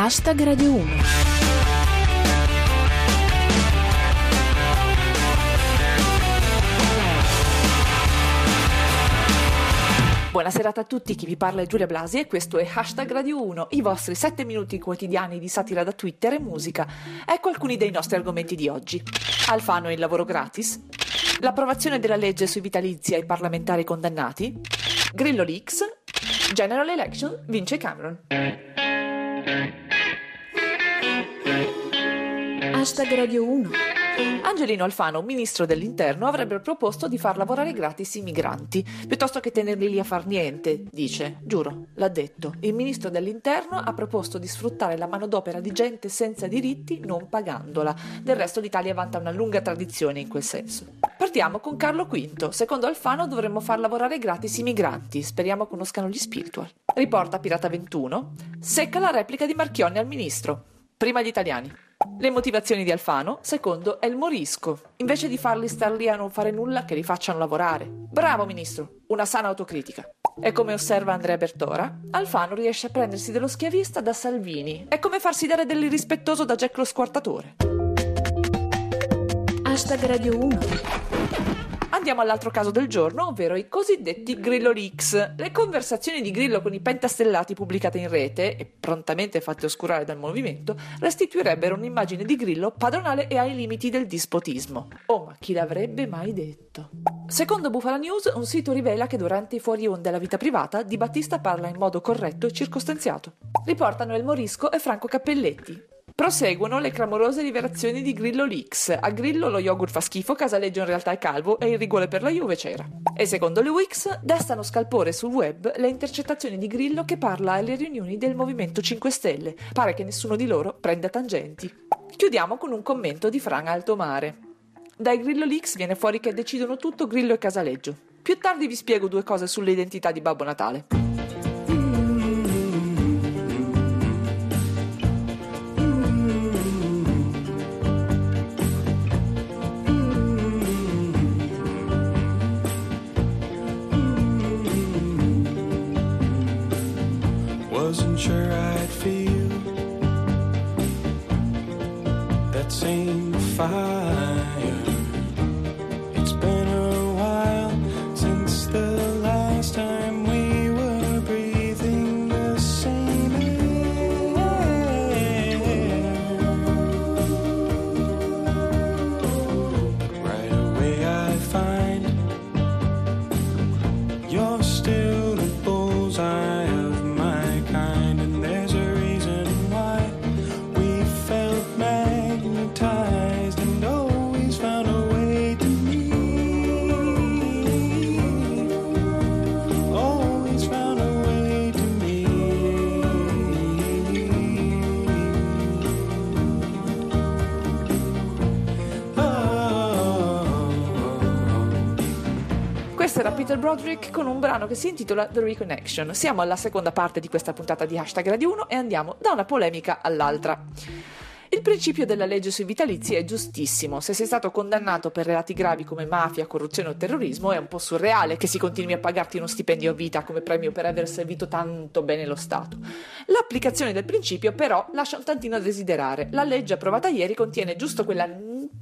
Hashtag Radio 1. Buona serata a tutti, chi vi parla è Giulia Blasi e questo è Hashtag Radio 1, i vostri 7 minuti quotidiani di satira da Twitter e musica. Ecco alcuni dei nostri argomenti di oggi. Alfano e il lavoro gratis, l'approvazione della legge sui vitalizi ai parlamentari condannati, Grillo Leaks, General Election, vince Cameron. Hashtag Radio 1. Angelino Alfano, ministro dell'interno, avrebbe proposto di far lavorare gratis i migranti, piuttosto che tenerli lì a far niente, dice. Giuro, l'ha detto. Il ministro dell'interno ha proposto di sfruttare la manodopera di gente senza diritti non pagandola. Del resto l'Italia vanta una lunga tradizione in quel senso. Partiamo con Carlo V. Secondo Alfano dovremmo far lavorare gratis i migranti. Speriamo conoscano gli spiritual. Riporta Pirata 21. Secca la replica di Marchionni al ministro. Prima gli italiani. Le motivazioni di Alfano, secondo, è il morisco. Invece di farli star lì a non fare nulla, che li facciano lavorare. Bravo, ministro, una sana autocritica. E come osserva Andrea Bertora, Alfano riesce a prendersi dello schiavista da Salvini. È come farsi dare dell'irrispettoso da Jack lo squartatore. Hashtag Radio 1. Andiamo all'altro caso del giorno, ovvero i cosiddetti Grillo Leaks. Le conversazioni di Grillo con i pentastellati pubblicate in rete e prontamente fatte oscurare dal movimento restituirebbero un'immagine di Grillo padronale e ai limiti del dispotismo. Oh, ma chi l'avrebbe mai detto? Secondo Bufala News, un sito rivela che durante i fuori onda della vita privata Di Battista parla in modo corretto e circostanziato. Riportano El Morisco e Franco Cappelletti. Proseguono le clamorose rivelazioni di Grillo Leaks. A Grillo lo yogurt fa schifo, Casaleggio in realtà è calvo e il rigore per la Juve c'era. E secondo le Wix, destano scalpore sul web le intercettazioni di Grillo che parla alle riunioni del Movimento 5 Stelle. Pare che nessuno di loro prenda tangenti. Chiudiamo con un commento di Fran Altomare. Dai Grillo Leaks viene fuori che decidono tutto Grillo e Casaleggio. Più tardi vi spiego due cose sull'identità di Babbo Natale. that's in the fire. It's been Peter Broderick con un brano che si intitola The Reconnection. Siamo alla seconda parte di questa puntata di Hashtag Radio 1 e andiamo da una polemica all'altra. Il principio della legge sui vitalizi è giustissimo. Se sei stato condannato per reati gravi come mafia, corruzione o terrorismo, è un po' surreale che si continui a pagarti uno stipendio a vita come premio per aver servito tanto bene lo Stato. L'applicazione del principio, però, lascia un tantino a desiderare. La legge approvata ieri contiene giusto quella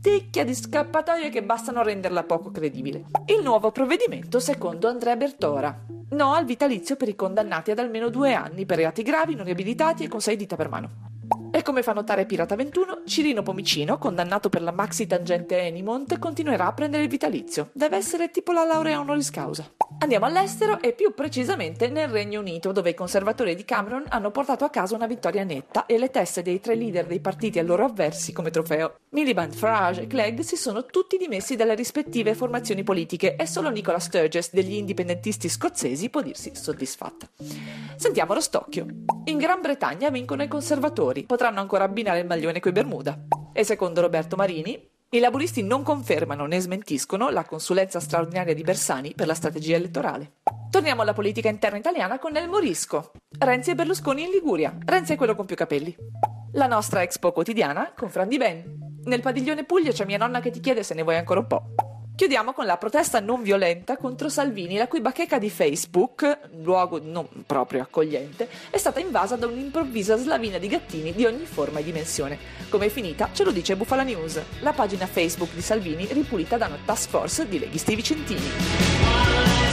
tecchia di scappatoie che bastano a renderla poco credibile. Il nuovo provvedimento, secondo Andrea Bertora. No al vitalizio per i condannati ad almeno due anni per reati gravi, non riabilitati e con sei dita per mano. E come fa notare Pirata 21, Cirino Pomicino, condannato per la maxi tangente Enimont, continuerà a prendere il vitalizio. Deve essere tipo la laurea honoris causa. Andiamo all'estero e più precisamente nel Regno Unito, dove i conservatori di Cameron hanno portato a casa una vittoria netta e le teste dei tre leader dei partiti a loro avversi come trofeo. Miliband, Farage e Clegg si sono tutti dimessi dalle rispettive formazioni politiche e solo Nicola Sturgess degli indipendentisti scozzesi può dirsi soddisfatta. Sentiamo lo stocchio. In Gran Bretagna vincono i conservatori, potranno ancora abbinare il maglione coi Bermuda. E secondo Roberto Marini, i laburisti non confermano né smentiscono la consulenza straordinaria di Bersani per la strategia elettorale. Torniamo alla politica interna italiana con El Morisco. Renzi e Berlusconi in Liguria. Renzi è quello con più capelli. La nostra Expo quotidiana con Fran Di Ben. Nel padiglione Puglia c'è mia nonna che ti chiede se ne vuoi ancora un po'. Chiudiamo con la protesta non violenta contro Salvini, la cui bacheca di Facebook, luogo non proprio accogliente, è stata invasa da un'improvvisa slavina di gattini di ogni forma e dimensione. Come è finita ce lo dice Bufala News, la pagina Facebook di Salvini ripulita da una task force di leghisti vicentini.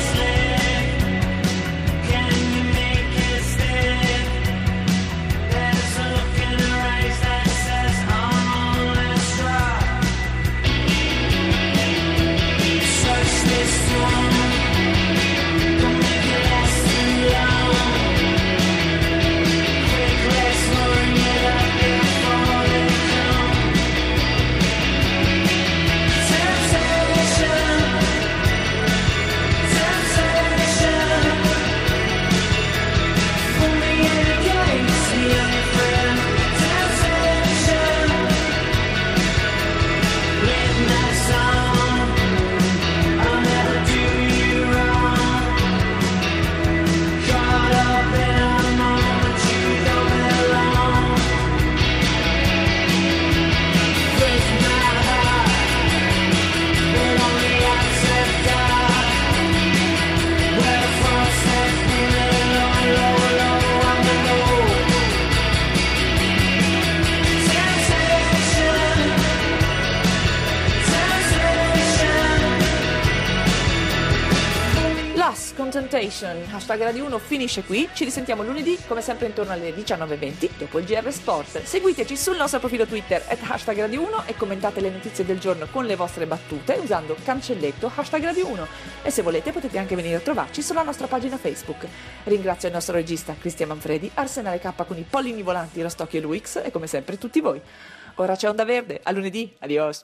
Last Contentation, hashtag Radio 1 finisce qui, ci risentiamo lunedì come sempre intorno alle 19.20 dopo il GR Sport. Seguiteci sul nostro profilo Twitter at hashtag Radio 1 e commentate le notizie del giorno con le vostre battute usando cancelletto hashtag Radio 1 e se volete potete anche venire a trovarci sulla nostra pagina Facebook. Ringrazio il nostro regista Cristian Manfredi, Arsenale K con i pollini volanti Rostocchi e Luix e come sempre tutti voi. Ora c'è Onda Verde, a lunedì, adios!